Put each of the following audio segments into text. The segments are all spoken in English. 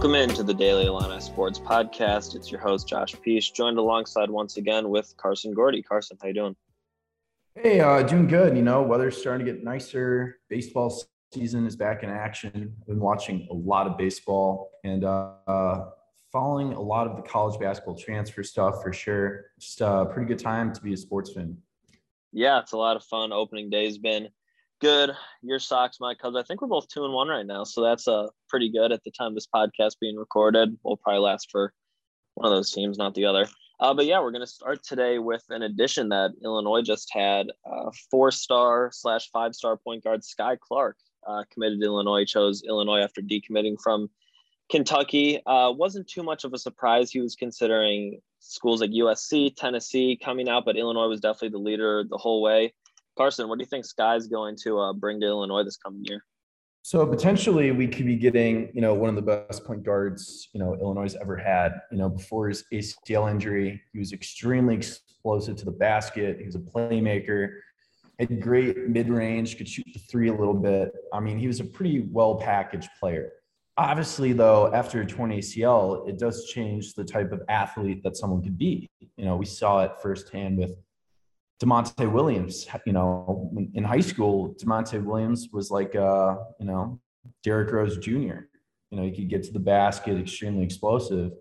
Welcome into the Daily Illini Sports Podcast. It's your host Josh Peach, joined alongside once again with Carson Gordy. Carson, how you doing? Hey, uh, doing good. You know, weather's starting to get nicer. Baseball season is back in action. I've been watching a lot of baseball and uh, following a lot of the college basketball transfer stuff for sure. Just a pretty good time to be a sports fan. Yeah, it's a lot of fun. Opening day's been good. Your Sox, my Cubs. I think we're both two and one right now, so that's uh pretty good at the time this podcast being recorded. We'll probably last for one of those teams, not the other. Uh, but yeah, we're going to start today with an addition that Illinois just had. Uh, four-star slash five-star point guard Skyy Clark uh, committed Illinois. Chose Illinois after decommitting from Kentucky. Uh, wasn't too much of a surprise. He was considering schools like USC, Tennessee coming out, but Illinois was definitely the leader the whole way. Carson, what do you think Skyy's going to uh, bring to Illinois this coming year? So potentially we could be getting, you know, one of the best point guards, you know, Illinois ever had. You know, before his ACL injury, he was extremely explosive to the basket. He was a playmaker, had great mid-range, could shoot the three a little bit. I mean, he was a pretty well-packaged player. Obviously, though, after a torn ACL, it does change the type of athlete that someone could be. You know, we saw it firsthand with Da'Monte Williams, you know, in high school, Da'Monte Williams was like, uh, you know, Derrick Rose Jr. You know, he could get to the basket, extremely explosive.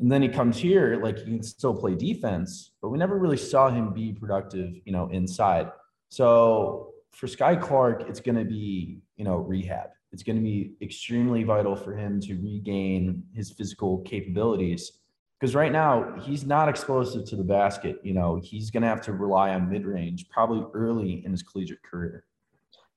And then he comes here, like he can still play defense, but we never really saw him be productive, you know, inside. So for Skyy Clark, it's going to be, you know, rehab. It's going to be extremely vital for him to regain his physical capabilities because right now he's not explosive to the basket. You know, he's going to have to rely on mid range probably early in his collegiate career.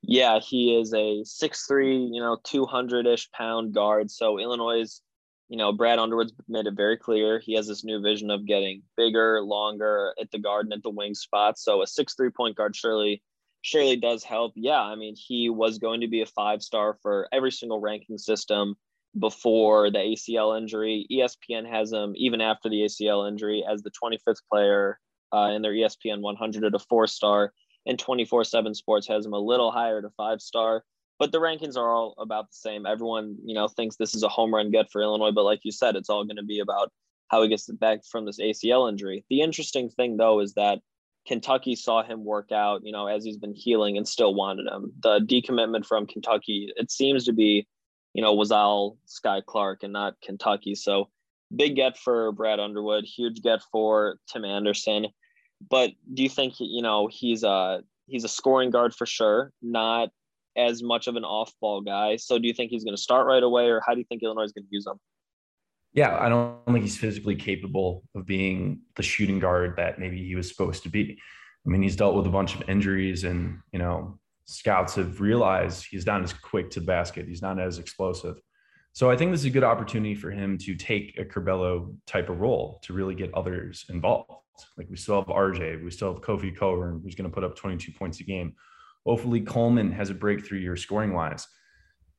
Yeah, he is a six-three, you know, 200 ish pound guard. So Illinois, you know, Brad Underwood's made it very clear he has this new vision of getting bigger, longer at the guard and at the wing spot. So a six-three point guard surely, surely does help. Yeah, I mean, he was going to be a five star for every single ranking system before the ACL injury. ESPN has him even after the ACL injury as the 25th player uh, in their ESPN 100 at a four star, and 24 7 Sports has him a little higher to five star. But the rankings are all about the same. Everyone, you know, thinks this is a home run get for Illinois, but like you said, it's all going to be about how he gets back from this ACL injury. The interesting thing, though, is that Kentucky saw him work out, you know, as he's been healing and still wanted him. The decommitment from Kentucky, it seems to be you know, was all Skyy Clark and not Kentucky. So big get for Brad Underwood, huge get for Tim Anderson. But do you think you know he's a he's a scoring guard for sure, not as much of an off-ball guy. So do you think he's going to start right away, or how do you think Illinois is going to use him? Yeah, I don't think he's physically capable of being the shooting guard that maybe he was supposed to be. I mean, he's dealt with a bunch of injuries, and you know, scouts have realized he's not as quick to the basket. He's not as explosive. So I think this is a good opportunity for him to take a Curbelo type of role to really get others involved. Like we still have RJ, we still have Kofi Cockburn, who's going to put up 22 points a game. Hopefully Coleman has a breakthrough year scoring wise,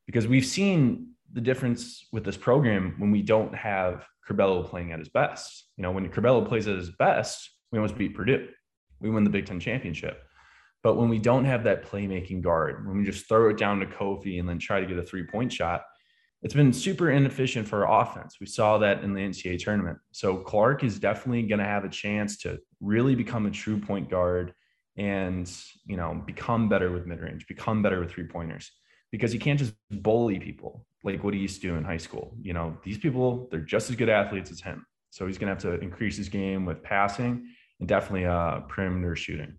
because we've seen the difference with this program when we don't have Curbelo playing at his best. You know, when Curbelo plays at his best, we almost beat Purdue. We win the Big Ten championship. But when we don't have that playmaking guard, when we just throw it down to Kofi and then try to get a three point shot, it's been super inefficient for our offense. We saw that in the NCAA tournament. So Clark is definitely going to have a chance to really become a true point guard and, you know, become better with mid range, become better with three pointers because he can't just bully people like what he used to do in high school. You know, these people, they're just as good athletes as him. So he's going to have to increase his game with passing and definitely uh, perimeter shooting.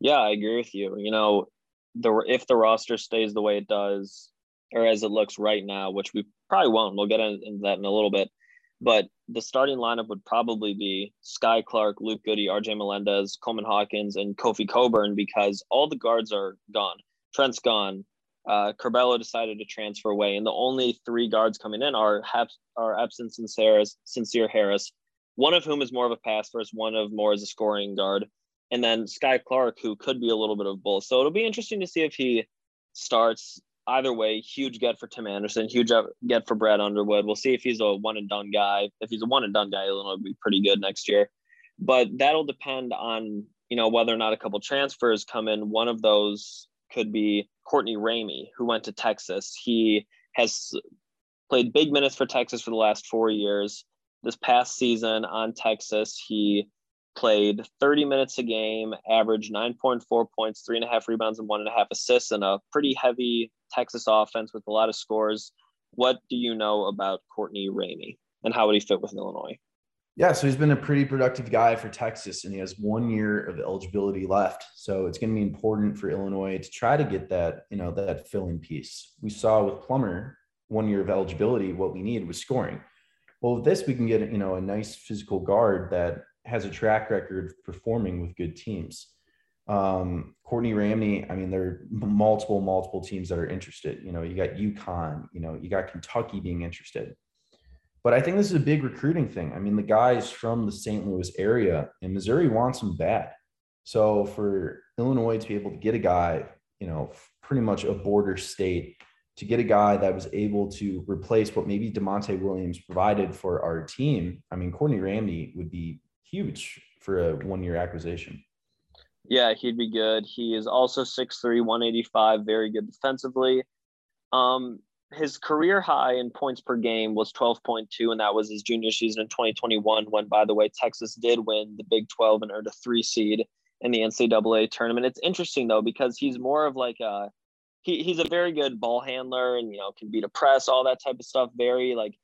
Yeah, I agree with you. You know, the if the roster stays the way it does, or as it looks right now, which we probably won't. We'll get into that in a little bit. But the starting lineup would probably be Skyy Clark, Luke Goode, RJ Melendez, Coleman Hawkins, and Kofi Cockburn because all the guards are gone. Trent's gone. Uh, Curbelo decided to transfer away, and the only three guards coming in are are Epps and Sincere, Sincere Harris, one of whom is more of a pass first, one of more as a scoring guard and then Skyy Clark, who could be a little bit of both. So it'll be interesting to see if he starts. Either way, huge get for Tim Anderson, huge get for Brad Underwood. We'll see if he's a one and done guy. If he's a one and done guy, Illinois will be pretty good next year. But that'll depend on you know whether or not a couple transfers come in. One of those could be Courtney Ramey, who went to Texas. He has played big minutes for Texas for the last four years. This past season on Texas, he played 30 minutes a game, averaged 9.4 points, three and a half rebounds, and one and a half assists, and a pretty heavy Texas offense with a lot of scores. What do you know about Courtney Ramey and how would he fit with Illinois? Yeah, so he's been a pretty productive guy for Texas, and he has one year of eligibility left. So it's going to be important for Illinois to try to get that, you know, that filling piece. We saw with Plummer one year of eligibility, what we needed was scoring. Well, with this, we can get, you know, a nice physical guard that has a track record performing with good teams. Um, Courtney Ramey, I mean, there are multiple, multiple teams that are interested. You know, you got UConn, you know, you got Kentucky being interested. But I think this is a big recruiting thing. I mean, the guy's from the St. Louis area, and Missouri wants him bad. So for Illinois to be able to get a guy, you know, pretty much a border state, to get a guy that was able to replace what maybe Da'Monte Williams provided for our team, I mean, Courtney Ramey would be huge for a one-year acquisition. Yeah, he'd be good. He is also 6'3", 185, very good defensively. Um, his career high in points per game was 12.2, and that was his junior season in 2021. When, by the way, Texas did win the Big 12 and earned a three seed in the NCAA tournament. It's interesting though because he's more of like a he, he's a very good ball handler and you know can beat a press, all that type of stuff. Very like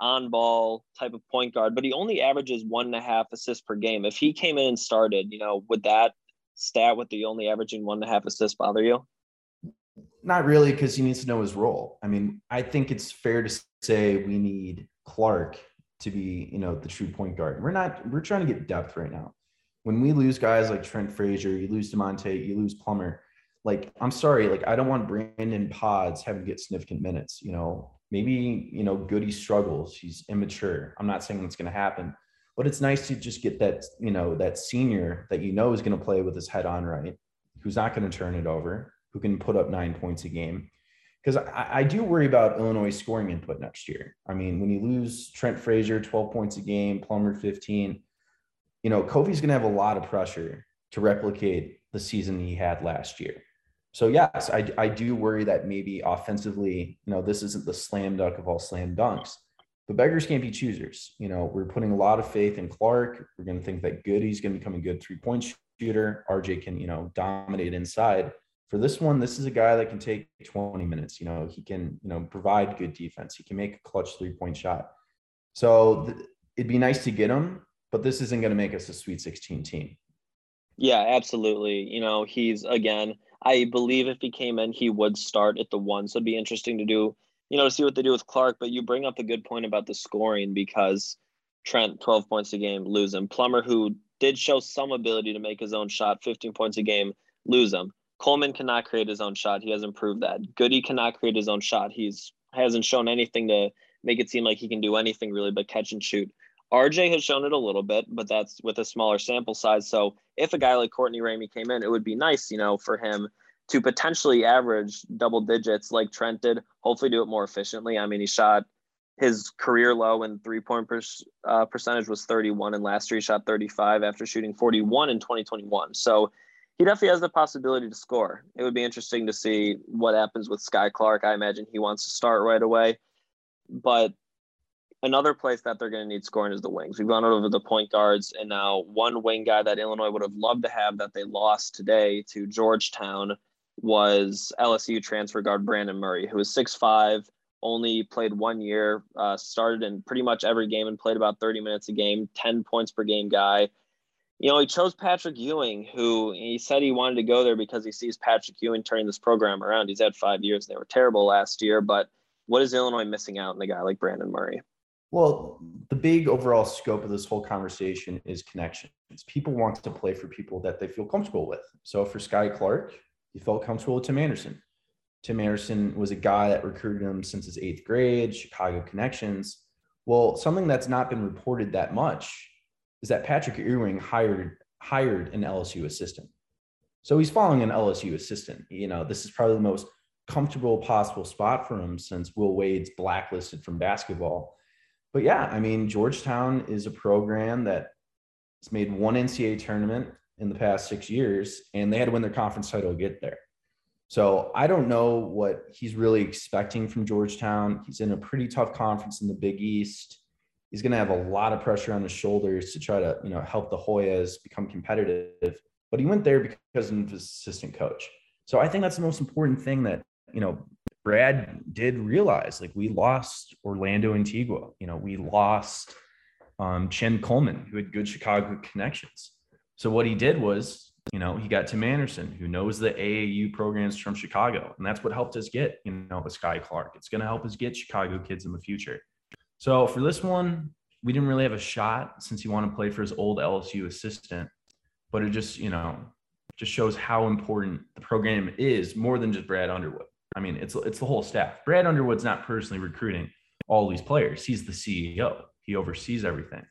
on ball type of point guard, but he only averages one and a half assists per game. If he came in and started, you know, would that stat with the only averaging one and a half assists bother you? Not really, because he needs to know his role. I mean, I think it's fair to say we need Clark to be, you know, the true point guard. We're not, we're trying to get depth right now. When we lose guys like Trent Frazier, you lose Da'Monte, you lose Plummer. Like, I'm sorry, like I don't want Brandon Pods having to get significant minutes. You know, maybe, you know, Goode struggles. He's immature. I'm not saying that's going to happen, but it's nice to just get that, you know, that senior that you know is going to play with his head on right, who's not going to turn it over who can put up nine points a game. Because I, I, do worry about Illinois scoring input next year. I mean, when you lose Trent Frazier, 12 points a game, Plummer 15, you know, Kofi's going to have a lot of pressure to replicate the season he had last year. So yes, I, I do worry that maybe offensively, you know, this isn't the slam dunk of all slam dunks, but beggars can't be choosers. You know, we're putting a lot of faith in Clark. We're going to think that Goode's going to become a good three point shooter. RJ can, you know, dominate inside for this one, this is a guy that can take 20 minutes. You know, he can, you know, provide good defense. He can make a clutch three point shot. So th- it'd be nice to get him, but this isn't going to make us a Sweet 16 team. Yeah, absolutely. You know, he's again, I believe if he came in, he would start at the one. So it'd be interesting to do, you know, to see what they do with Clark. But you bring up a good point about the scoring because Trent, 12 points a game, lose him. Plummer, who did show some ability to make his own shot, 15 points a game, lose him. Coleman cannot create his own shot. He hasn't proved that. Goode cannot create his own shot. He's hasn't shown anything to make it seem like he can do anything really but catch and shoot. RJ has shown it a little bit, but that's with a smaller sample size. So if a guy like Courtney Ramey came in, it would be nice, you know, for him to potentially average double digits like Trent did. Hopefully, do it more efficiently. I mean, he shot his career low in three point per, uh, percentage was 31, and last year he shot 35 after shooting 41 in 2021. So he definitely has the possibility to score. It would be interesting to see what happens with Skyy Clark. I imagine he wants to start right away. But another place that they're going to need scoring is the wings. We've gone over the point guards, and now one wing guy that Illinois would have loved to have that they lost today to Georgetown was LSU transfer guard Brandon Murray, who is 6'5, only played one year, uh, started in pretty much every game and played about 30 minutes a game, 10 points per game guy you know, he chose Patrick Ewing, who he said he wanted to go there because he sees Patrick Ewing turning this program around. He's had five years. They were terrible last year, but what is Illinois missing out in a guy like Brandon Murray? Well, the big overall scope of this whole conversation is connections. People want to play for people that they feel comfortable with. So for Skyy Clark, he felt comfortable with Tim Anderson. Tim Anderson was a guy that recruited him since his eighth grade, Chicago connections. Well, something that's not been reported that much is that Patrick Ewing hired hired an LSU assistant. So he's following an LSU assistant. You know, this is probably the most comfortable possible spot for him since Will Wade's blacklisted from basketball. But yeah, I mean, Georgetown is a program that has made one NCAA tournament in the past six years, and they had to win their conference title to get there. So I don't know what he's really expecting from Georgetown. He's in a pretty tough conference in the Big East. He's going to have a lot of pressure on his shoulders to try to, you know, help the Hoyas become competitive. But he went there because of his assistant coach. So I think that's the most important thing that, you know, Brad did realize. Like we lost Orlando Antigua, you know, we lost um, Chin Coleman, who had good Chicago connections. So what he did was you know, he got Tim Anderson, who knows the AAU programs from Chicago. And that's what helped us get, you know, a Skyy Clark. It's going to help us get Chicago kids in the future. So for this one, we didn't really have a shot since he wanted to play for his old LSU assistant. But it just, you know, just shows how important the program is more than just Brad Underwood. I mean, it's it's the whole staff. Brad Underwood's not personally recruiting all these players. He's the CEO. He oversees everything.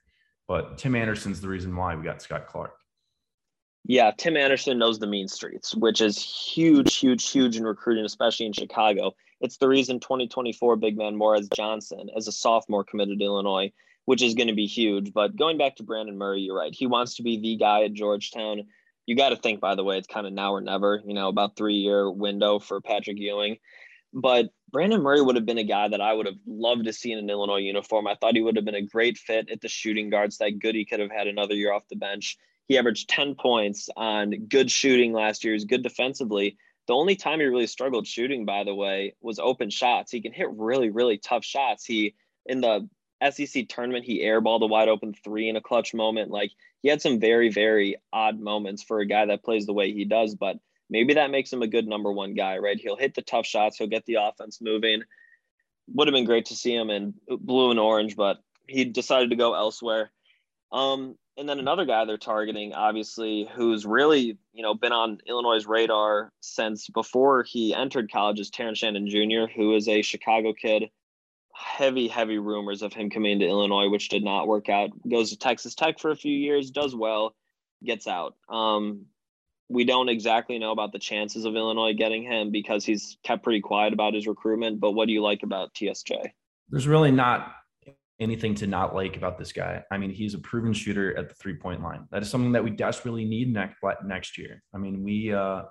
But Tim Anderson's the reason why we got Scott Clark. Yeah, Tim Anderson knows the mean streets, which is huge, huge, huge in recruiting, especially in Chicago. It's the reason 2024 big man Morez Johnson, as a sophomore, committed to Illinois, which is going to be huge. But going back to Brandon Murray, you're right. He wants to be the guy at Georgetown. You got to think, by the way, it's kind of now or never, you know, about three year window for Patrick Ewing. But Brandon Murray would have been a guy that I would have loved to see in an Illinois uniform. I thought he would have been a great fit at the shooting guards. That Goode could have had another year off the bench. He averaged 10 points on good shooting last year. He's good defensively. The only time he really struggled shooting, by the way, was open shots. He can hit really, really tough shots. He in the SEC tournament, he airballed a wide open three in a clutch moment. Like he had some very, very odd moments for a guy that plays the way he does, but maybe that makes him a good number one guy, right? He'll hit the tough shots, he'll get the offense moving. Would have been great to see him in blue and orange, but he decided to go elsewhere. Um, and then another guy they're targeting, obviously, who's really you know been on Illinois' radar since before he entered college, is Terrence Shannon Jr., who is a Chicago kid. Heavy, heavy rumors of him coming to Illinois, which did not work out. Goes to Texas Tech for a few years, does well, gets out. Um, we don't exactly know about the chances of Illinois getting him because he's kept pretty quiet about his recruitment. But what do you like about TSJ? There's really not anything to not like about this guy. I mean, he's a proven shooter at the three point line. That is something that we desperately need next next year. I mean, we uh,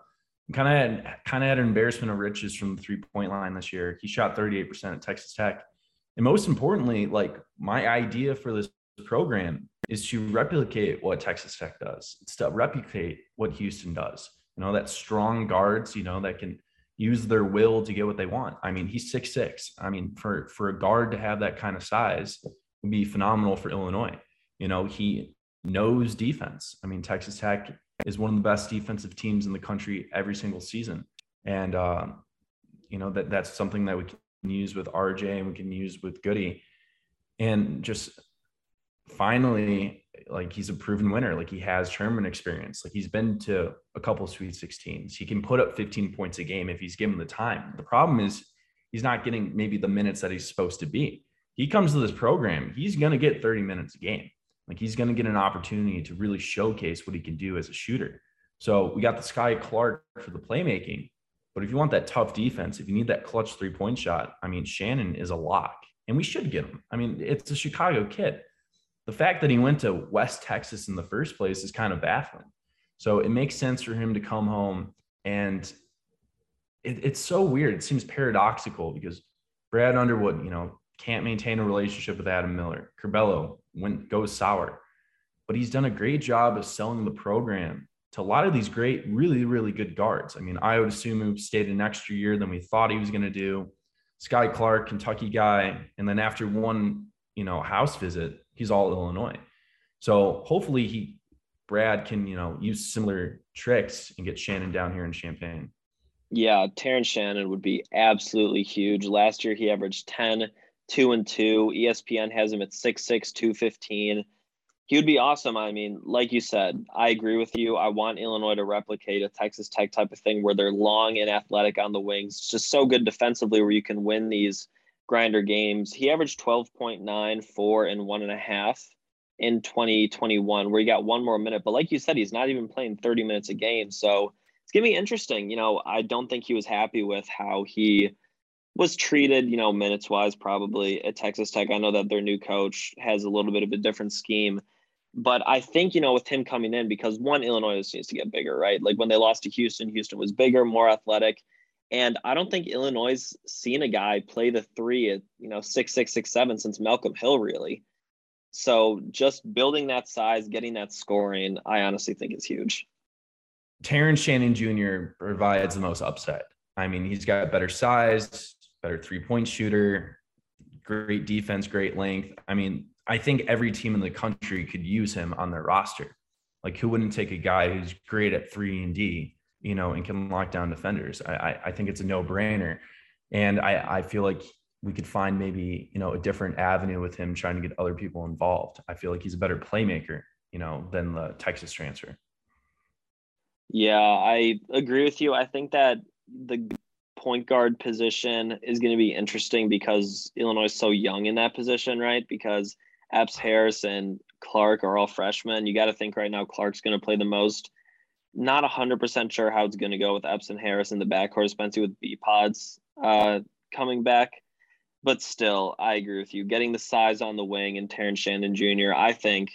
kind of had kind of had an embarrassment of riches from the three point line this year. He shot 38% at Texas Tech, and most importantly, like my idea for this program is to replicate what Texas Tech does. It's to replicate what Houston does. You know, that strong guards. You know, that can use their will to get what they want. I mean, he's six six. I mean, for for a guard to have that kind of size would be phenomenal for Illinois. You know, he knows defense. I mean, Texas Tech is one of the best defensive teams in the country every single season, and uh, you know that that's something that we use with RJ and we can use with Goode, and just finally like he's a proven winner. Like he has tournament experience. Like he's been to a couple Sweet 16s. He can put up 15 points a game if he's given the time. The problem is he's not getting maybe the minutes that he's supposed to be. He comes to this program, he's going to get 30 minutes a game. Like he's going to get an opportunity to really showcase what he can do as a shooter. So we got the Skyy Clark for the playmaking. But if you want that tough defense, if you need that clutch three point shot, I mean, Shannon is a lock and we should get him. I mean, it's a Chicago kid the fact that he went to West Texas in the first place is kind of baffling. So it makes sense for him to come home. And it, it's so weird. It seems paradoxical because Brad Underwood, you know, can't maintain a relationship with Adam Miller. Curbelo went goes sour. But he's done a great job of selling the program to a lot of these great, really, really good guards. I mean, I would assume he stayed an extra year than we thought he was going to do. Skyy Clark, Kentucky guy. And then after one, you know, house visit, he's all Illinois. So hopefully he Brad can, you know, use similar tricks and get Shannon down here in Champaign. Yeah, Terrence Shannon would be absolutely huge. Last year he averaged 10, 2 and 2. ESPN has him at 6'6, 215. He would be awesome. I mean, like you said, I agree with you. I want Illinois to replicate a Texas Tech type of thing where they're long and athletic on the wings. It's just so good defensively where you can win these grinder games. He averaged 12.9, four, and one and a half in 2021, where he got one more minute. But like you said, he's not even playing 30 minutes a game. So it's going to be interesting. You know, I don't think he was happy with how he was treated, you know, minutes wise, probably at Texas Tech. I know that their new coach has a little bit of a different scheme. But I think, you know, with him coming in, because one, Illinois needs to get bigger, right? Like when they lost to Houston, Houston was bigger, more athletic And I don't think Illinois seen a guy play the three at you know six six six seven since Malcolm Hill really. So just building that size, getting that scoring, I honestly think is huge. Terrence Shannon Jr. provides the most upset. I mean, he's got better size, better three point shooter, great defense, great length. I mean, I think every team in the country could use him on their roster. Like, who wouldn't take a guy who's great at three and D, you know, and can lock down defenders? I, I, I think it's a no brainer. And I, I feel like we could find maybe, you know, a different avenue with him trying to get other people involved. I feel like he's a better playmaker, you know, than the Texas transfer. Yeah, I agree with you. I think that the point guard position is going to be interesting because Illinois is so young in that position, right? Because Epps, Harris, and Clark are all freshmen. You got to think right now Clark's going to play the most. Not 100% sure how it's going to go with Epps and Harris in the backcourt, especially with B pods uh, coming back. But still, I agree with you. Getting the size on the wing and Terrence Shannon Jr., I think,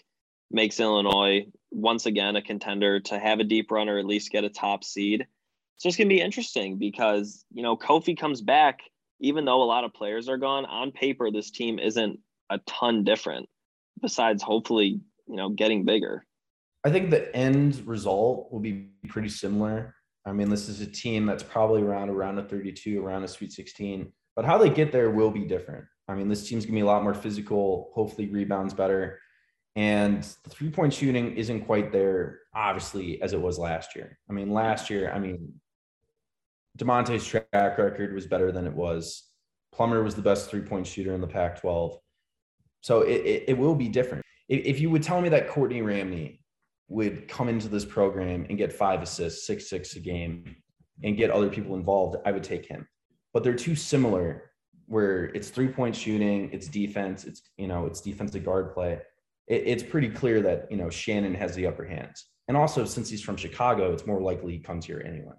makes Illinois once again a contender to have a deep run or at least get a top seed. So it's going to be interesting because, you know, Kofi comes back, even though a lot of players are gone, on paper, this team isn't a ton different besides hopefully, you know, getting bigger. I think the end result will be pretty similar. I mean, this is a team that's probably around around a 32, around a Sweet 16, but how they get there will be different. I mean, this team's gonna be a lot more physical, hopefully rebounds better. And the three point shooting isn't quite there, obviously, as it was last year. I mean, last year, I mean, Da'Monte's track record was better than it was. Plummer was the best three point shooter in the Pac 12. So it, it, it, will be different. If, you would tell me that Courtney Ramey would come into this program and get five assists, six, six a game, and get other people involved, I would take him. But they're too similar where it's three point shooting, it's defense, it's, you know, it's defensive guard play. It, it's pretty clear that, you know, Shannon has the upper hands. And also, since he's from Chicago, it's more likely he comes here anyway.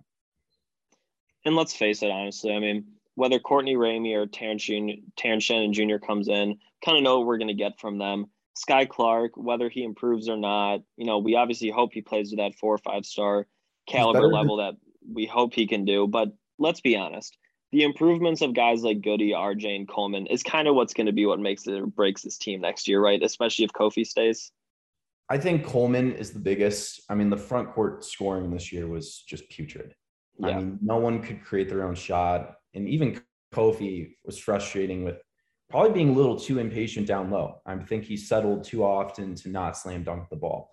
And let's face it, honestly, I mean, whether Courtney Ramey or Terrence, Jr., Terrence Shannon Jr. comes in, kind of know what we're going to get from them. Skyy Clark, whether he improves or not, you know, we obviously hope he plays with that four or five star caliber level that we hope he can do. But let's be honest, the improvements of guys like Goode, RJ, and Coleman is kind of what's going to be what makes it or breaks this team next year, right? Especially if Kofi stays. I think Coleman is the biggest. I mean, the front court scoring this year was just putrid. Yeah. I mean, no one could create their own shot. And even Kofi was frustrating with probably being a little too impatient down low. I think he settled too often to not slam dunk the ball.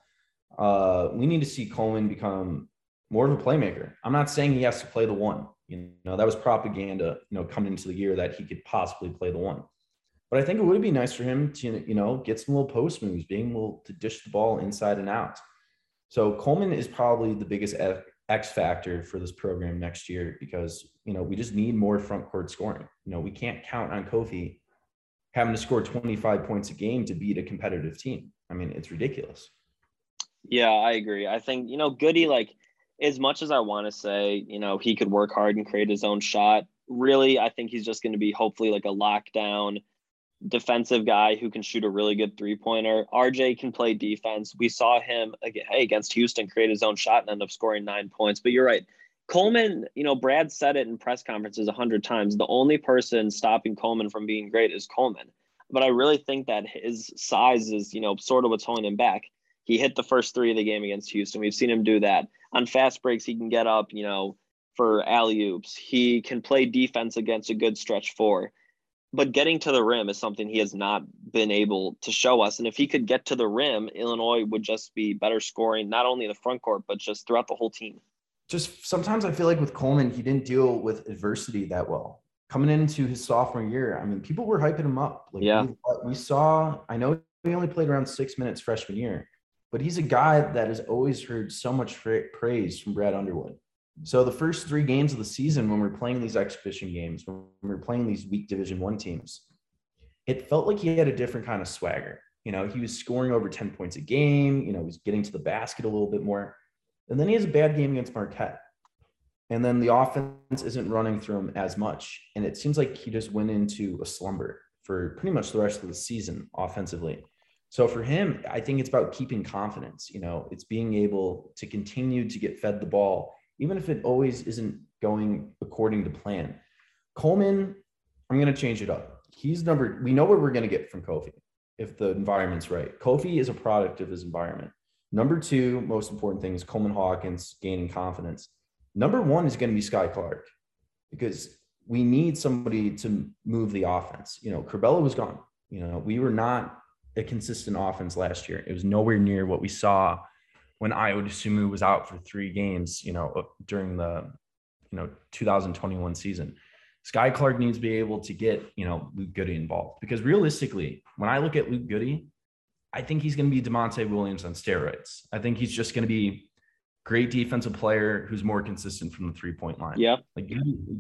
Uh, we need to see Coleman become more of a playmaker. I'm not saying he has to play the one. You know, that was propaganda, you know, coming into the year that he could possibly play the one. But I think it would be nice for him to, you know, get some little post moves, being able to dish the ball inside and out. So Coleman is probably the biggest X factor for this program next year because, you know, we just need more front court scoring. You know, we can't count on Kofi having to score 25 points a game to beat a competitive team. I mean, it's ridiculous. Yeah, I agree. I think, you know, Goode, like, as much as I want to say, you know, he could work hard and create his own shot, really, I think he's just going to be hopefully like a lockdown defensive guy who can shoot a really good three pointer. RJ can play defense. We saw him hey, against Houston create his own shot and end up scoring nine points. But you're right. Coleman, you know, Brad said it in press conferences a hundred times. The only person stopping Coleman from being great is Coleman. But I really think that his size is, you know, sort of what's holding him back. He hit the first three of the game against Houston. We've seen him do that. On fast breaks, he can get up, you know, for alley oops. He can play defense against a good stretch four but getting to the rim is something he has not been able to show us. And if he could get to the rim, Illinois would just be better scoring, not only in the front court, but just throughout the whole team. Just sometimes I feel like with Coleman, he didn't deal with adversity that well. Coming into his sophomore year, I mean, people were hyping him up. Like yeah. We, we saw, I know he only played around six minutes freshman year, but he's a guy that has always heard so much praise from Brad Underwood. So the first three games of the season, when we're playing these exhibition games, when we're playing these weak Division One teams, it felt like he had a different kind of swagger. You know, he was scoring over 10 points a game. You know, he was getting to the basket a little bit more. And then he has a bad game against Marquette. And then the offense isn't running through him as much. And it seems like he just went into a slumber for pretty much the rest of the season offensively. So for him, I think it's about keeping confidence. You know, it's being able to continue to get fed the ball even if it always isn't going according to plan. Coleman, I'm going to change it up. He's number, we know what we're going to get from Kofi if the environment's right. Kofi is a product of his environment. Number two, most important thing is Coleman Hawkins gaining confidence. Number one is going to be Skyy Clark because we need somebody to move the offense. You know, Curbelo was gone. You know, we were not a consistent offense last year. It was nowhere near what we saw when Ayo Dosunmu was out for three games, you know, uh, during the, you know, 2021 season. Skyy Clark needs to be able to get, you know, Luke Goode involved because realistically, when I look at Luke Goode, I think he's going to be Da'Monte Williams on steroids. I think he's just going to be great defensive player who's more consistent from the three point line. Yeah. Like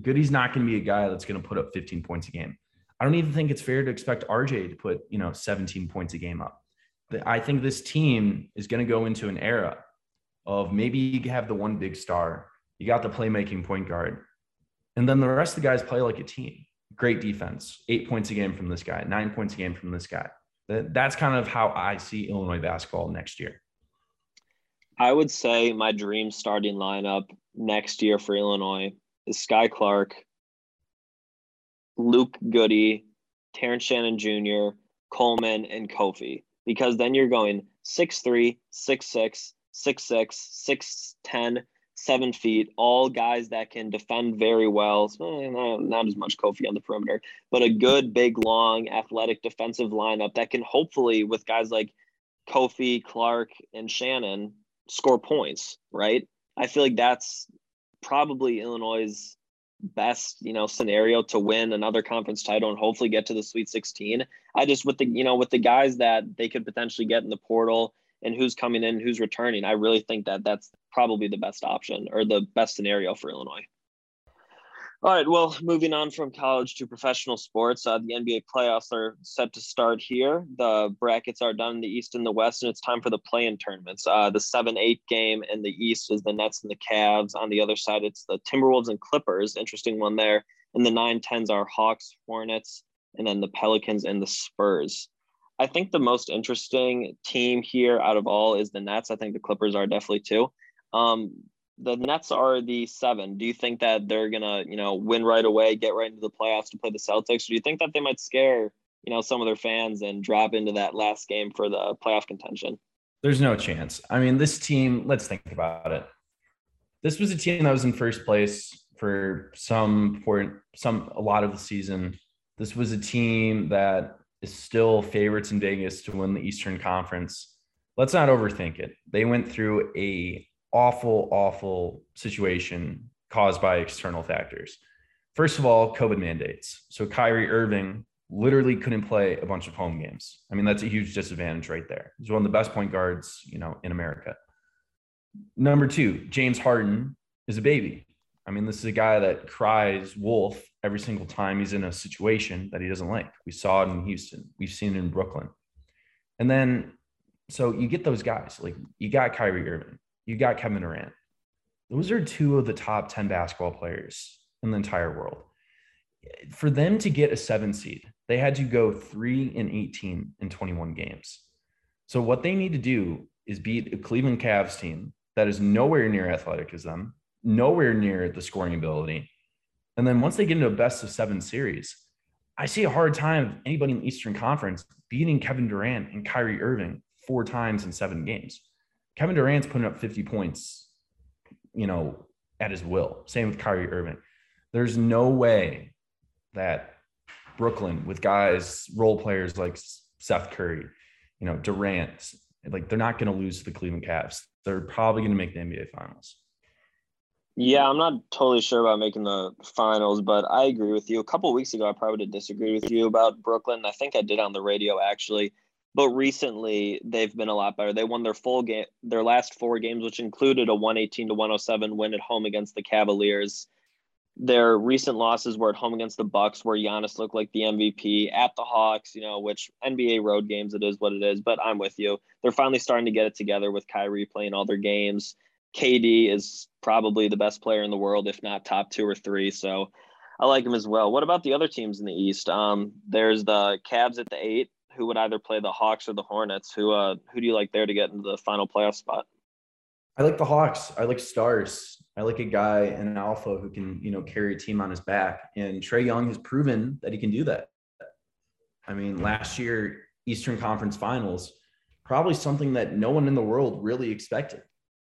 Goode's not going to be a guy that's going to put up 15 points a game. I don't even think it's fair to expect RJ to put, you know, 17 points a game up. I think this team is going to go into an era of maybe you have the one big star, you got the playmaking point guard, and then the rest of the guys play like a team. Great defense, eight points a game from this guy, nine points a game from this guy. That's kind of how I see Illinois basketball next year. I would say my dream starting lineup next year for Illinois is Skyy Clark, Luke Goode, Terrence Shannon Jr., Coleman, and Kofi. Because then you're going 6'3, 6'6, 6'6, 6'10, seven feet, all guys that can defend very well. Eh, not, not as much Kofi on the perimeter, but a good, big, long, athletic defensive lineup that can hopefully, with guys like Kofi, Clark, and Shannon, score points, right? I feel like that's probably Illinois' best, you know, scenario to win another conference title and hopefully get to the Sweet 16. I just with the, you know, with the guys that they could potentially get in the portal and who's coming in, who's returning, I really think that that's probably the best option or the best scenario for Illinois. All right. Well, moving on from college to professional sports, uh, the NBA playoffs are set to start here. The brackets are done in the East and the West, and it's time for the play-in tournaments. Uh, the seven-eight game in the East is the Nets and the Cavs. On the other side, it's the Timberwolves and Clippers. Interesting one there. And the nine tens are Hawks, Hornets, and then the Pelicans and the Spurs. I think the most interesting team here out of all is the Nets. I think the Clippers are definitely too. Um, the Nets are the seven. Do you think that they're gonna, you know, win right away, get right into the playoffs to play the Celtics? Or do you think that they might scare, you know, some of their fans and drop into that last game for the playoff contention? There's no chance. I mean, this team, let's think about it. This was a team that was in first place for some point, some a lot of the season. This was a team that is still favorites in Vegas to win the Eastern Conference. Let's not overthink it. They went through a awful, awful situation caused by external factors. First of all, COVID mandates. So Kyrie Irving literally couldn't play a bunch of home games. I mean, that's a huge disadvantage right there. He's one of the best point guards, you know, in America. Number two, James Harden is a baby. I mean, this is a guy that cries wolf every single time he's in a situation that he doesn't like. We saw it in Houston. We've seen it in Brooklyn. And then, so you get those guys like you got Kyrie Irving you got Kevin Durant. Those are two of the top 10 basketball players in the entire world. For them to get a seven seed, they had to go three and 18 in 21 games. So, what they need to do is beat a Cleveland Cavs team that is nowhere near athletic as them, nowhere near the scoring ability. And then once they get into a best of seven series, I see a hard time of anybody in the Eastern Conference beating Kevin Durant and Kyrie Irving four times in seven games. Kevin Durant's putting up 50 points, you know, at his will. Same with Kyrie Irving. There's no way that Brooklyn, with guys, role players like Seth Curry, you know, Durant, like they're not going to lose to the Cleveland Cavs. They're probably going to make the NBA Finals. Yeah, I'm not totally sure about making the finals, but I agree with you. A couple weeks ago, I probably disagreed with you about Brooklyn. I think I did on the radio actually but recently they've been a lot better. They won their full game, their last four games, which included a 118 to 107 win at home against the Cavaliers. Their recent losses were at home against the Bucks, where Giannis looked like the MVP. At the Hawks, you know, which NBA road games it is what it is. But I'm with you. They're finally starting to get it together with Kyrie playing all their games. KD is probably the best player in the world, if not top two or three. So I like him as well. What about the other teams in the East? Um, there's the Cavs at the eight who would either play the Hawks or the Hornets. Who uh who do you like there to get into the final playoff spot? I like the Hawks. I like stars. I like a guy, an alpha who can, you know, carry a team on his back. And Trae Young has proven that he can do that. I mean, last year, Eastern Conference Finals, probably something that no one in the world really expected.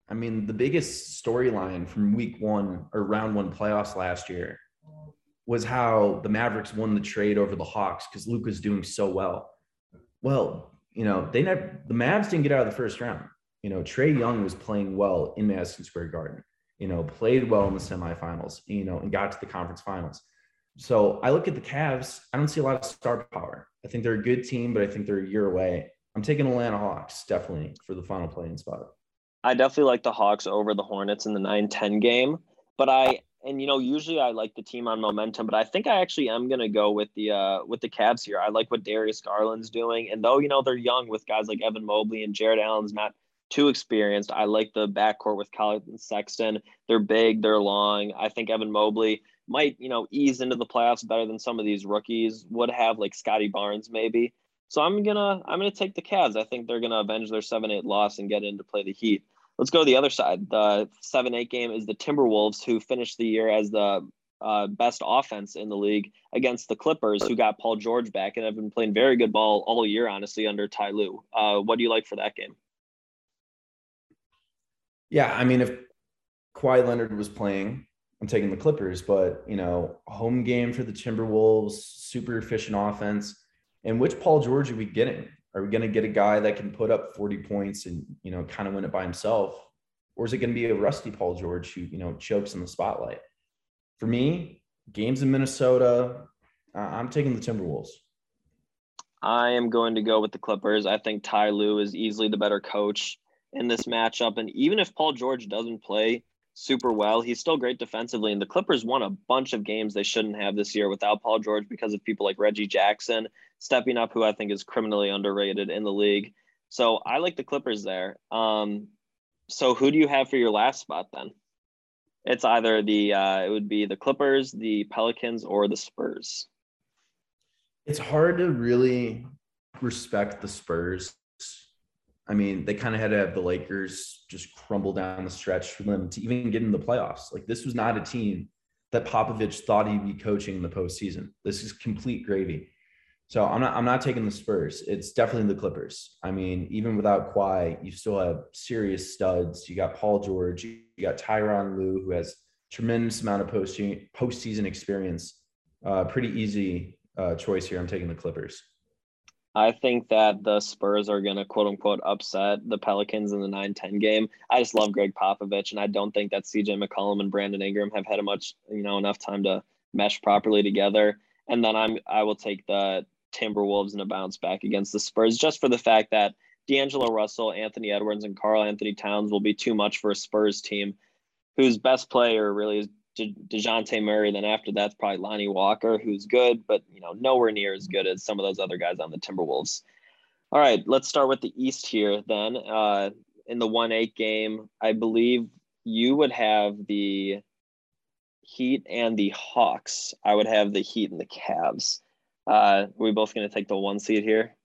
I mean, the biggest storyline from week one or round one playoffs last year was how the Mavericks won the trade over the Hawks because Luke was doing so well. Well, you know, they never the Mavs didn't get out of the first round. You know, Trae Young was playing well in Madison Square Garden, you know, played well in the semifinals, you know, and got to the conference finals. So I look at the Cavs, I don't see a lot of star power. I think they're a good team, but I think they're a year away. I'm taking Atlanta Hawks definitely for the final playing spot. I definitely like the Hawks over the Hornets in the 9-10 game, but I and you know usually I like the team on momentum, but I think I actually am going to go with the uh with the Cavs here. I like what Darius Garland's doing, and though you know they're young with guys like Evan Mobley and Jarrett Allen's not too experienced, I like the backcourt with Collin Sexton. They're big, they're long. I think Evan Mobley might you know ease into the playoffs better than some of these rookies would have, like Scottie Barnes maybe. So I'm gonna I'm gonna take the Cavs. I think they're gonna avenge their seven eight loss and get in to play the Heat. Let's go to the other side. The seven eight game is the Timberwolves, who finished the year as the uh, best offense in the league against the Clippers, who got Paul George back and have been playing very good ball all year, honestly, under Ty Lue. Uh, what do you like for that game? Yeah, I mean, if Kawhi Leonard was playing, I'm taking the Clippers, but you know, home game for the Timberwolves, super efficient offense. And which Paul George are we getting? Are we going to get a guy that can put up 40 points and, you know, kind of win it by himself? Or is it going to be a rusty Paul George who, you know, chokes in the spotlight? For me, games in Minnesota, I'm taking the Timberwolves. I am going to go with the Clippers. I think Ty Lue is easily the better coach in this matchup. And even if Paul George doesn't play super well, he's still great defensively. And the Clippers won a bunch of games they shouldn't have this year without Paul George because of people like Reggie Jackson stepping up, who I think is criminally underrated in the league. So I like the Clippers there. Um, so who do you have for your last spot then? It's either the uh, it would be the Clippers, the Pelicans, or the Spurs. It's hard to really respect the Spurs. I mean, they kind of had to have the Lakers just crumble down the stretch for them to even get in the playoffs. Like this was not a team that Popovich thought he'd be coaching in the postseason. This is complete gravy. So I'm not I'm not taking the Spurs. It's definitely the Clippers. I mean, even without Kawhi, you still have serious studs. You got Paul George, you got Tyronn Lue, who has tremendous amount of post postseason experience. Uh, pretty easy uh, choice here. I'm taking the Clippers. I think that the Spurs are going to quote unquote upset the Pelicans in the 9 10 game. I just love Gregg Popovich, and I don't think that CJ McCollum and Brandon Ingram have had a much, you know, enough time to mesh properly together. And then I'm I will take the Timberwolves in a bounce back against the Spurs just for the fact that D'Angelo Russell, Anthony Edwards, and Karl-Anthony Towns will be too much for a Spurs team whose best player really is De- Dejounte Murray. Then after that's probably Lonnie Walker, who's good, but you know, nowhere near as good as some of those other guys on the Timberwolves. All right, let's start with the East here then. Uh, in the 1 8 game, I believe you would have the Heat and the Hawks. I would have the Heat and the Cavs. Uh, we both going to take the one seed here?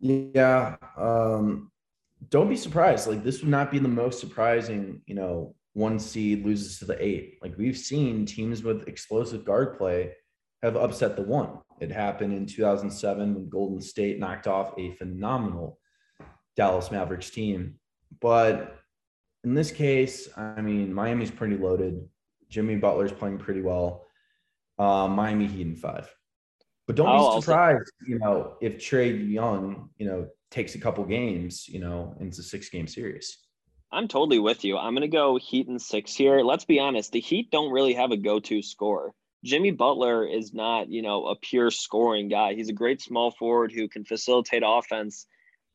Yeah. Um, don't be surprised. Like this would not be the most surprising, you know, one seed loses to the eight. Like we've seen teams with explosive guard play have upset the one. It happened in 2007 when Golden State knocked off a phenomenal Dallas Mavericks team. But in this case, I mean, Miami's pretty loaded. Jimmy Butler's playing pretty well. Uh, Miami Heat in five. But don't oh, be surprised, also, you know, if Trae Young, you know, takes a couple games, you know, into six game series. I'm totally with you. I'm going to go Heat and six here. Let's be honest, the Heat don't really have a go to scorer. Jimmy Butler is not, you know, a pure scoring guy. He's a great small forward who can facilitate offense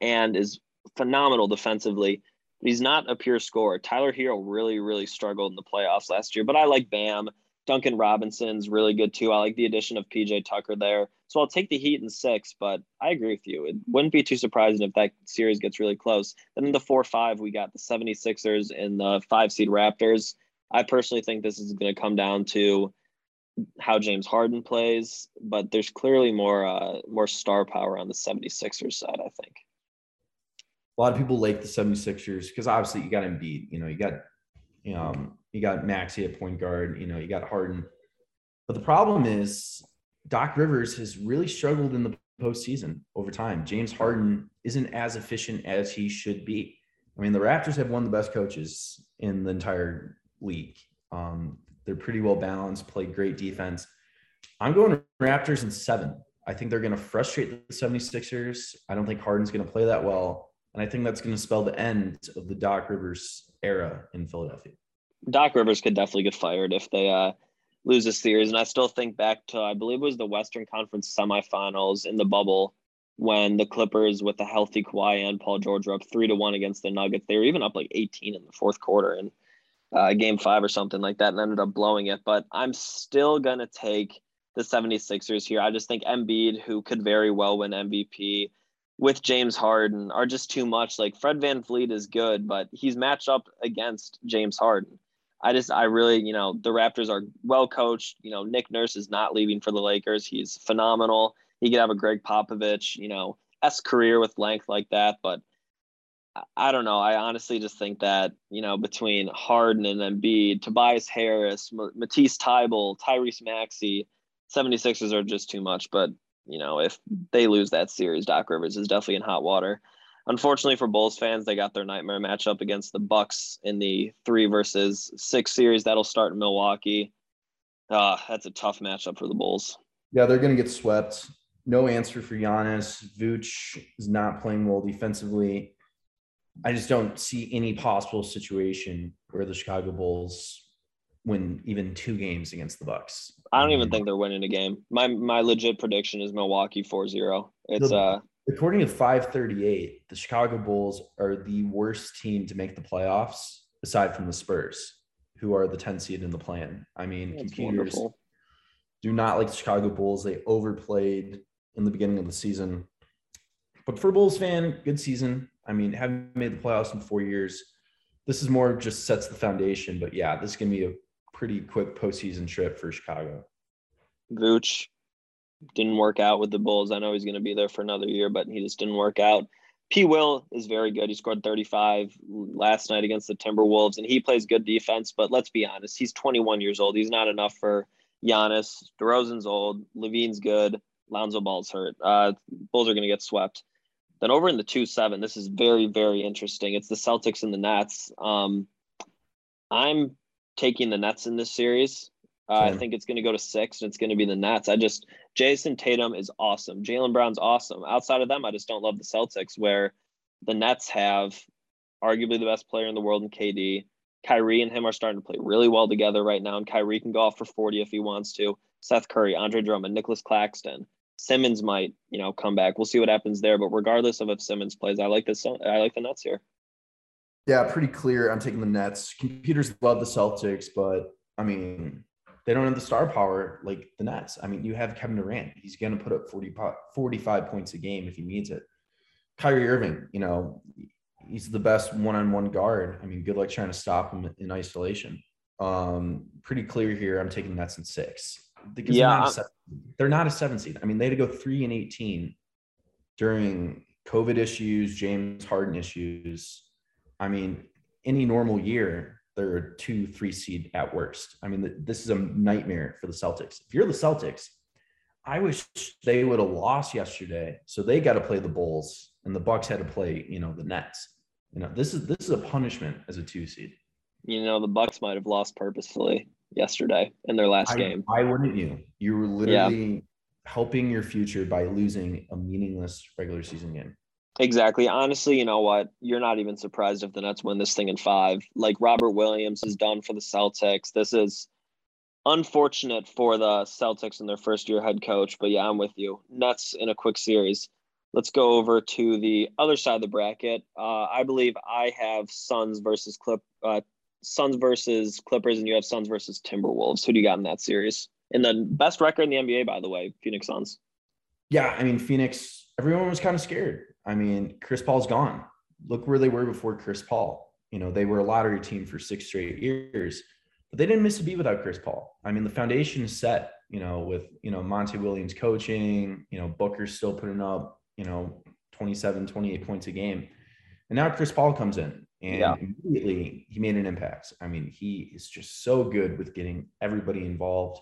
and is phenomenal defensively. He's not a pure scorer. Tyler Herro really, really struggled in the playoffs last year, but I like Bam. Duncan Robinson's really good too. I like the addition of PJ Tucker there. So I'll take the Heat in six, but I agree with you. It wouldn't be too surprising if that series gets really close. Then in the 4 5, we got the 76ers and the five seed Raptors. I personally think this is going to come down to how James Harden plays, but there's clearly more uh, more star power on the 76ers side, I think. a lot of people like the 76ers because obviously you got Embiid, you know, you got you you got Maxey at point guard, you know, you got Harden. But the problem is Doc Rivers has really struggled in the postseason over time. James Harden isn't as efficient as he should be. I mean, the Raptors have one of the best coaches in the entire league. Um, they're pretty well balanced, play great defense. I'm going Raptors in seven. I think they're going to frustrate the 76ers. I don't think Harden's going to play that well. And I think that's going to spell the end of the Doc Rivers era in Philadelphia. Doc Rivers could definitely get fired if they uh, lose this series. And I still think back to, I believe it was the Western Conference semifinals in the bubble when the Clippers, with a healthy Kawhi and Paul George, were up three to one against the Nuggets. They were even up like 18 in the fourth quarter in uh, game five or something like that and ended up blowing it. But I'm still going to take the 76ers here. I just think Embiid, who could very well win MVP, with James Harden are just too much. Like Fred Van VanVleet is good, but he's matched up against James Harden. I just, I really, you know, the Raptors are well coached. You know, Nick Nurse is not leaving for the Lakers. He's phenomenal. He could have a Gregg Popovich, you know, S career with length like that. But I don't know. I honestly just think that, you know, between Harden and Embiid, Tobias Harris, Matisse Thybulle, Tyrese Maxey, 76ers are just too much. But, you know, if they lose that series, Doc Rivers is definitely in hot water unfortunately for Bulls fans, they got their nightmare matchup against the Bucks in the three versus six series that'll start in Milwaukee. Uh, that's a tough matchup for the Bulls. Yeah, they're going to get swept. No answer for Giannis. Vooch is not playing well defensively. I just don't see any possible situation where the Chicago Bulls win even two games against the Bucks. I don't even think they're winning a game. My my legit prediction is Milwaukee 4-0. It's the, uh According to 538, the Chicago Bulls are the worst team to make the playoffs aside from the Spurs, who are the 10 seed in the plan. I mean, computers wonderful. do not like the Chicago Bulls. They overplayed in the beginning of the season. But for a Bulls fan, good season. I mean, haven't made the playoffs in four years. This is more just sets the foundation. But yeah, this is going to be a pretty quick postseason trip for Chicago. Vooch, didn't work out with the Bulls. I know he's going to be there for another year, but he just didn't work out. P. Will is very good. He scored 35 last night against the Timberwolves, and he plays good defense. But let's be honest, he's 21 years old. He's not enough for Giannis. DeRozan's old. LaVine's good. Lonzo Ball's hurt. Uh, Bulls are going to get swept. Then over in the 2 7, this is very, very interesting. It's the Celtics and the Nets. Um, I'm taking the Nets in this series. Uh, I think it's going to go to six, and it's going to be the Nets. I just Jayson Tatum is awesome. Jaylen Brown's awesome. Outside of them, I just don't love the Celtics, where the Nets have arguably the best player in the world in KD. Kyrie and him are starting to play really well together right now, and Kyrie can go off for 40 if he wants to. Seth Curry, Andre Drummond, Nicolas Claxton, Simmons might, you know, come back. We'll see what happens there. But regardless of if Simmons plays, I like this. I like the Nets here. Yeah, pretty clear. I'm taking the Nets. Computers love the Celtics, but I mean, they don't have the star power like the Nets. I mean, you have Kevin Durant. He's going to put up 40, 45 points a game if he needs it. Kyrie Irving, you know, he's the best one-on-one guard. I mean, good luck trying to stop him in isolation. Um, pretty clear here. I'm taking Nets in six. Because yeah, they're not, seven, they're not a seven seed. I mean, they had to go three and 18 during COVID issues, James Harden issues. I mean, any normal year, they're a two, three seed at worst. I mean, this is a nightmare for the Celtics. If you're the Celtics, I wish they would have lost yesterday. So they got to play the Bulls, and the Bucks had to play, you know, the Nets. You know, this is this is a punishment as a two seed. You know, the Bucks might have lost purposefully yesterday in their last I, game. Why wouldn't you? You were literally yeah. helping your future by losing a meaningless regular season game. Exactly. Honestly, you know what? You're not even surprised if the Nets win this thing in five. Like Robert Williams is done for the Celtics. This is unfortunate for the Celtics and their first year head coach. But yeah, I'm with you. Nets in a quick series. Let's go over to the other side of the bracket. Uh, I believe I have Suns versus Clip, uh, Suns versus Clippers, and you have Suns versus Timberwolves. Who do you got in that series? And the best record in the NBA, by the way, Phoenix Suns. Yeah, I mean Phoenix. Everyone was kind of scared I mean, Chris Paul's gone. Look where they were before Chris Paul. You know, they were a lottery team for six straight years, but they didn't miss a beat without Chris Paul. I mean, the foundation is set, you know, with, you know, Monty Williams coaching, you know, Booker's still putting up, you know, 27, 28 points a game. And now Chris Paul comes in and Yeah. immediately he made an impact. I mean, he is just so good with getting everybody involved.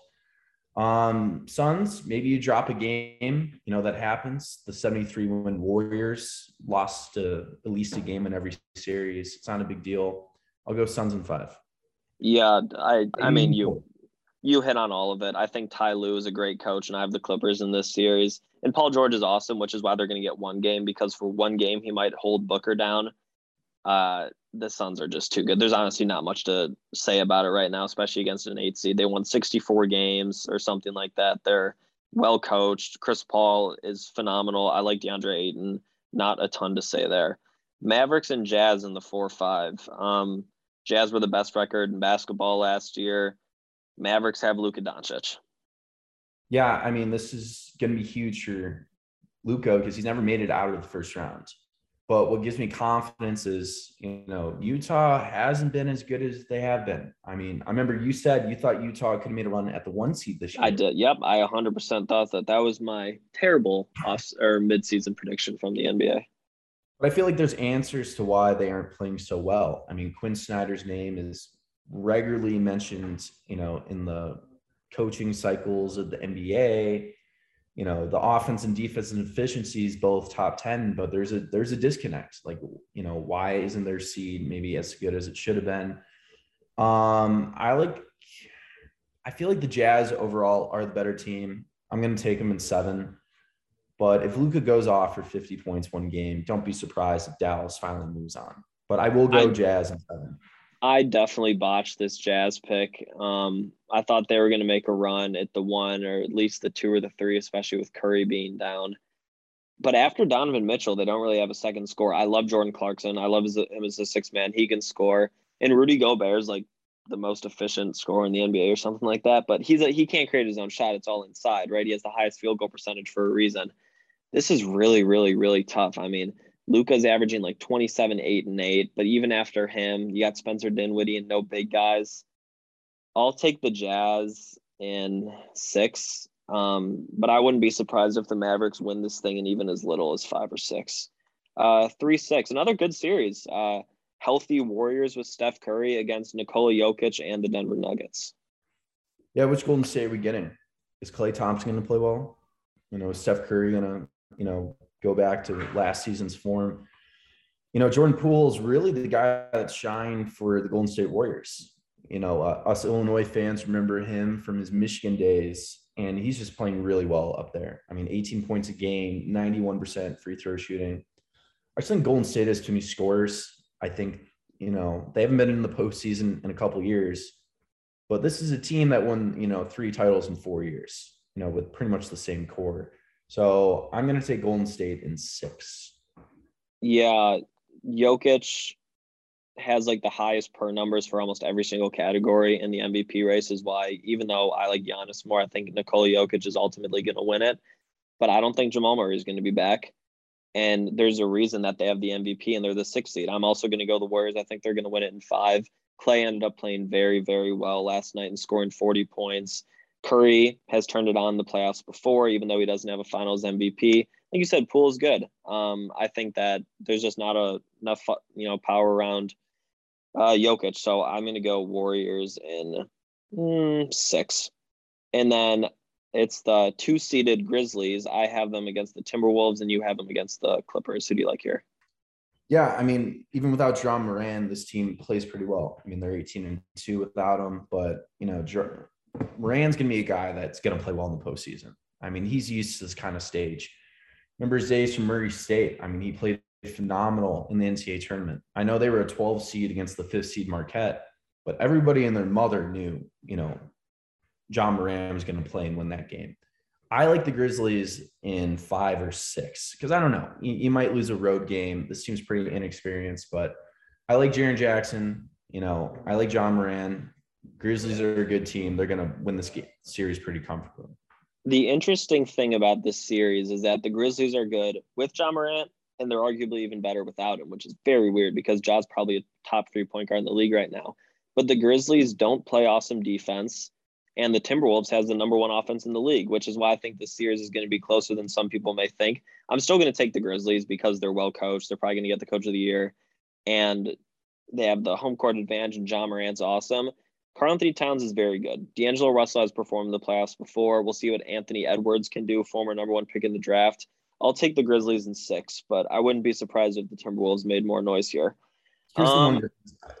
Um, Suns, maybe you drop a game, you know, that happens. The 73 win Warriors lost to at least a game in every series. It's not a big deal. I'll go Suns in five. Yeah, I I mean you you hit on all of it. I think Ty Lue is a great coach, and I have the Clippers in this series. And Paul George is awesome, which is why they're going to get one game because for one game he might hold Booker down. Uh, the Suns are just too good. There's honestly not much to say about it right now, especially against an eight seed. They won 64 games or something like that. They're well coached. Chris Paul is phenomenal. I like DeAndre Ayton. Not a ton to say there. Mavericks and Jazz in the four five. Um, Jazz were the best record in basketball last year. Mavericks have Luka Doncic. Yeah, I mean, this is going to be huge for Luka because he's never made it out of the first round. But what gives me confidence is, you know, Utah hasn't been as good as they have been. I mean, I remember you said you thought Utah could have made a run at the one seed this year. I did. Yep, I 100% thought that. That was my terrible off or midseason prediction from the NBA. But I feel like there's answers to why they aren't playing so well. I mean, Quin Snyder's name is regularly mentioned, you know, in the coaching cycles of the NBA. You know, the offense and defense and efficiencies both top 10, but there's a there's a disconnect. Like, you know, why isn't their seed maybe as good as it should have been? Um, I like I feel like the Jazz overall are the better team. I'm gonna take them in seven. But if Luka goes off for 50 points one game, don't be surprised if Dallas finally moves on. But I will go I- Jazz in seven. I definitely botched this Jazz pick. Um, I thought they were going to make a run at the one or at least the two or the three, especially with Curry being down. But after Donovan Mitchell, they don't really have a second score. I love Jordan Clarkson. I love him as a six man. He can score. And Rudy Gobert is like the most efficient scorer in the NBA or something like that. But he's a, he can't create his own shot. It's all inside, right? He has the highest field goal percentage for a reason. This is really, really, really tough. I mean, Luka's averaging like 27, 8, and 8. But even after him, you got Spencer Dinwiddie and no big guys. I'll take the Jazz in six. Um, but I wouldn't be surprised if the Mavericks win this thing in even as little as five or six. Uh, three six. Another good series. Uh, healthy Warriors with Steph Curry against Nikola Jokic and the Denver Nuggets. Yeah, which Golden State are we getting? Is Klay Thompson going to play well? You know, is Steph Curry going to, you know, go back to last season's form? You know, Jordan Poole is really the guy that shined for the Golden State Warriors. You know, uh, us Illinois fans remember him from his Michigan days, and he's just playing really well up there. I mean, 18 points a game, 91% free throw shooting. I just think Golden State has too many scores. I think, you know, they haven't been in the postseason in a couple years, but this is a team that won, you know, three titles in four years, you know, with pretty much the same core. So I'm going to take Golden State in six. Yeah, Jokic has like the highest per numbers for almost every single category in the MVP race is why even though I like Giannis more, I think Nikola Jokic is ultimately going to win it. But I don't think Jamal Murray is going to be back. And there's a reason that they have the MVP and they're the sixth seed. I'm also going to go the Warriors. I think they're going to win it in five. Klay ended up playing very, very well last night and scoring 40 points. Curry has turned it on the playoffs before, even though he doesn't have a finals MVP. Like you said, Poole is good. Um, I think that there's just not a, enough, you know, power around uh, Jokic. So I'm going to go Warriors in mm, six. And then it's the two seeded Grizzlies. I have them against the Timberwolves, and you have them against the Clippers. Who do you like here? Yeah, I mean, even without John Moran, this team plays pretty well. I mean, they're 18 and 2 without him, but you know, Moran's gonna be a guy that's gonna play well in the postseason. I mean, he's used to this kind of stage. Remember his days from Murray State? I mean, he played phenomenal in the NCAA tournament. I know they were a 12 seed against the fifth seed Marquette, but everybody and their mother knew, you know, John Moran was going to play and win that game. I like the Grizzlies in five or six because I don't know. You, you, might lose a road game. This team's pretty inexperienced, but I like Jaren Jackson. You know, I like John Moran. Grizzlies are a good team. They're going to win this game, series pretty comfortably. The interesting thing about this series is that the Grizzlies are good with John Morant, and they're arguably even better without him, which is very weird because Ja's probably a top three point guard in the league right now. But the Grizzlies don't play awesome defense And the Timberwolves has the number one offense in the league, which is why I think this series is going to be closer than some people may think. I'm still going to take the Grizzlies because they're well coached. They're probably going to get the coach of the year. And they have the home court advantage, and John Morant's awesome. Karl-Anthony Towns is very good. D'Angelo Russell has performed in the playoffs before. We'll see what Anthony Edwards can do, former number one pick in the draft. I'll take the Grizzlies in six, but I wouldn't be surprised if the Timberwolves made more noise here. Um,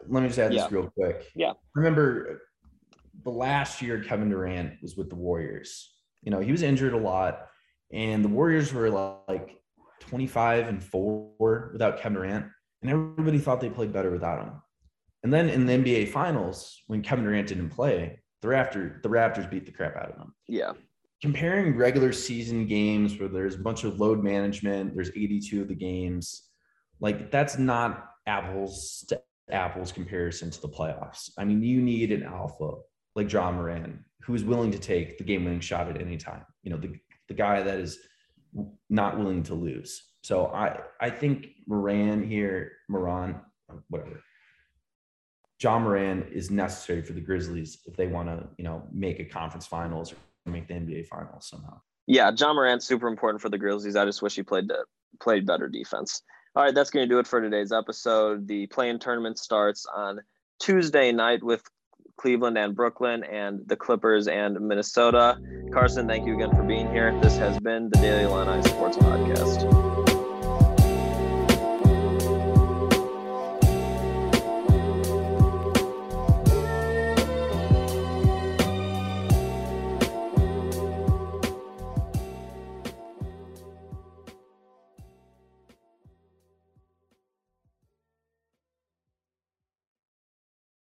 let me just add yeah. this real quick. Yeah. Remember the last year Kevin Durant was with the Warriors. You know, he was injured a lot, and the Warriors were like 25 and four without Kevin Durant, and everybody thought they played better without him. And then in the NBA Finals, when Kevin Durant didn't play, the Raptors the Raptors beat the crap out of them. Yeah. Comparing regular season games where there's a bunch of load management, there's 82 of the games, like that's not apples to apples comparison to the playoffs. I mean, you need an alpha like John Moran who is willing to take the game winning shot at any time. You know, the the guy that is not willing to lose. So I I think Moran here, Moran, whatever Ja Morant is necessary for the Grizzlies if they want to, you know, make a conference finals or make the NBA finals somehow. Yeah, Ja Morant's super important for the Grizzlies. I just wish he played played better defense. All right, that's going to do it for today's episode. The play-in tournament starts on Tuesday night with Cleveland and Brooklyn and the Clippers and Minnesota. Carson, thank you again for being here. This has been the Daily Illini Sports Podcast.